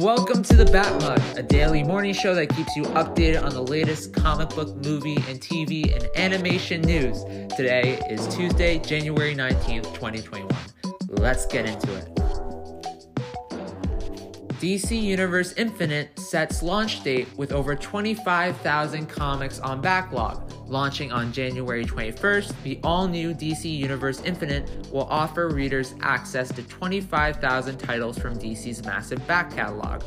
welcome to the Bat Mug, a daily morning show that keeps you updated on the latest comic book, movie, and TV and animation news. Today is Tuesday, January 19th, 2021. Let's get into it. DC Universe Infinite sets launch date with over 25,000 comics on backlog. Launching on January 21st, the all new DC Universe Infinite will offer readers access to 25,000 titles from DC's massive back catalog.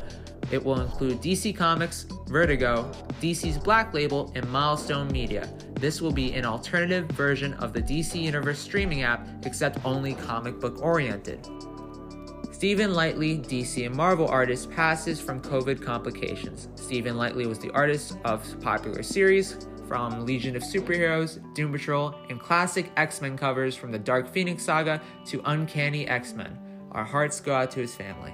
It will include DC Comics, Vertigo, DC's Black Label, and Milestone Media. This will be an alternative version of the DC Universe streaming app, except only comic book oriented. Steven Lightly, DC and Marvel artist, passes from COVID complications. Steven Lightly was the artist of popular series from Legion of Superheroes, Doom Patrol, and classic X Men covers from the Dark Phoenix saga to Uncanny X Men. Our hearts go out to his family.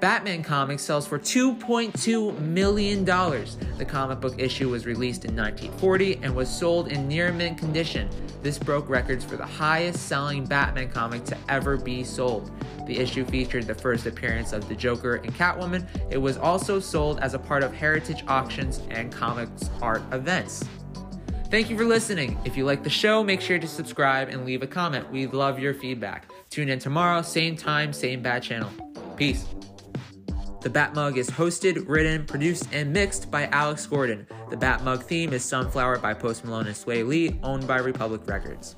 Batman Comics sells for $2.2 million. The comic book issue was released in 1940 and was sold in near mint condition. This broke records for the highest selling Batman comic to ever be sold. The issue featured the first appearance of the Joker and Catwoman. It was also sold as a part of heritage auctions and comics art events. Thank you for listening. If you like the show, make sure to subscribe and leave a comment. We love your feedback. Tune in tomorrow, same time, same bad channel. Peace. The Batmug is hosted, written, produced, and mixed by Alex Gordon. The Batmug theme is Sunflower by Post Malone and Swae Lee, owned by Republic Records.